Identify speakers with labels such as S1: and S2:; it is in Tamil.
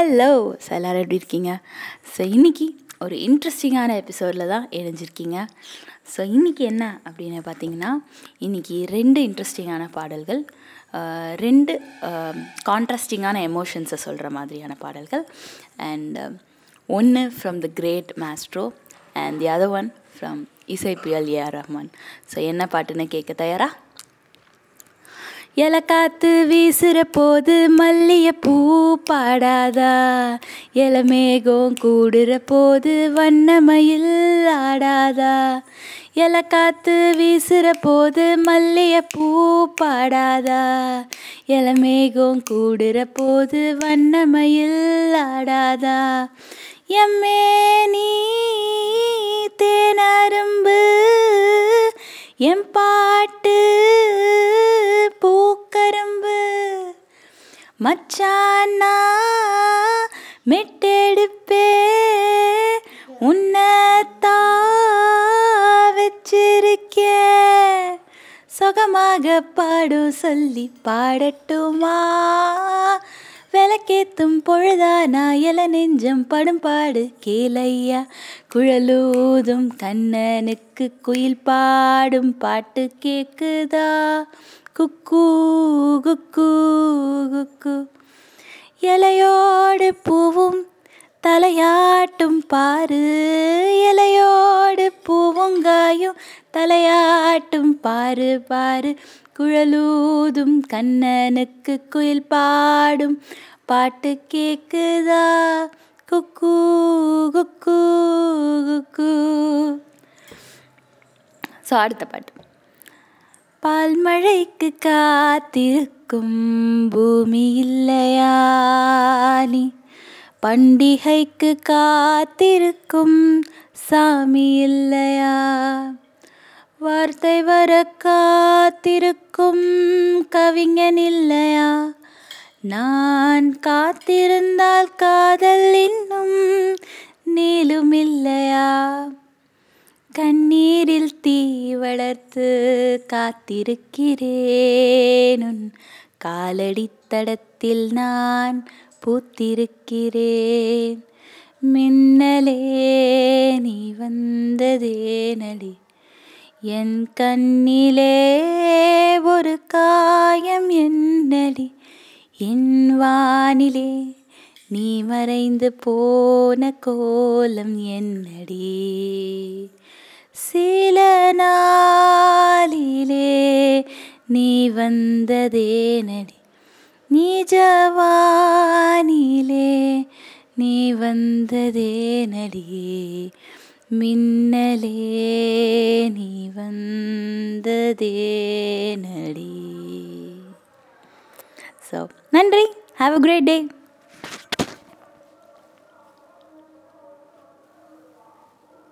S1: ஹலோ ஸோ எல்லோரும் எப்படி இருக்கீங்க? ஸோ இன்றைக்கி ஒரு இன்ட்ரெஸ்டிங்கான எபிசோடில் தான் இணைஞ்சிருக்கீங்க. ஸோ இன்றைக்கி என்ன அப்படின்னு பார்த்தீங்கன்னா இன்றைக்கி ரெண்டு இன்ட்ரெஸ்டிங்கான பாடல்கள் ரெண்டு கான்ட்ராஸ்டிங்கான எமோஷன்ஸை சொல்கிற மாதிரியான பாடல்கள். அண்ட் ஒன்று from the great maestro and the other one from இசைப்பியல் A R Rahman. So என்ன பாட்டுன்னு கேட்க தயாரா? இல காத்து வீசுற போது மல்லிய பூ பாடாதா? இல மேகம் கூடுற போது வண்ணமயில் ஆடாதா? இல காத்து வீசுற போது மல்லிய பூ பாடாதா? இல மேகம் கூடுற போது வண்ணமயில் ஆடாதா? எம்மே நீ தேனரும்பு எம் பாட்டு மச்சானா மெட்டெடுப்பே உன்னத்தா வச்சிருக்கே. சுகமாக பாடும் சொல்லி பாடட்டுமா? விளக்கேத்தும் பொழுதானா இல நெஞ்சம் படும் பாடு கேளையா. குழலூதும் கண்ணனுக்கு குயில் பாடும் பாட்டு கேக்குதா? குக்கூ குக்கூ. பூவுக்கு இலையோடு பூவும் தலையாட்டும் பாரு. இலையோடு பூவுங்காயும் தலையாட்டும் பாரு பாரு. குழலூதும் கண்ணனுக்கு குயில் பாடும். பாட்டு கேக்குதா? குக்கு குக்கு குக்கு. ஸோ அடுத்த பாட்டு. பால்மழைக்கு மழைக்கு காத்திருக்கும் பூமி இல்லையா பண்டிகைக்கு காத்திருக்கும் சாமி இல்லையா? வார்த்தை வர காத்திருக்கும் கவிஞன் இல்லையா? நான் காத்திருந்தால் காதல் இன்னும் நீளும் இல்லையா? கண்ணீரில் தீ வளர்த்து காத்திருக்கிறேன். உன் காலடி தடத்தில் நான் பூத்திருக்கிறேன். மின்னலே நீ வந்ததேனடி என் கண்ணிலே ஒரு காயம் என்னடி என் வானிலே நீ மறைந்து போன கோலம் என்னடி. சில நாளிலே நீ வந்ததேனடி. நீ ஜவானிலே நீ வந்ததே மின்னலே நீ வந்ததேனடி. ஸோ நன்றி. Have a great day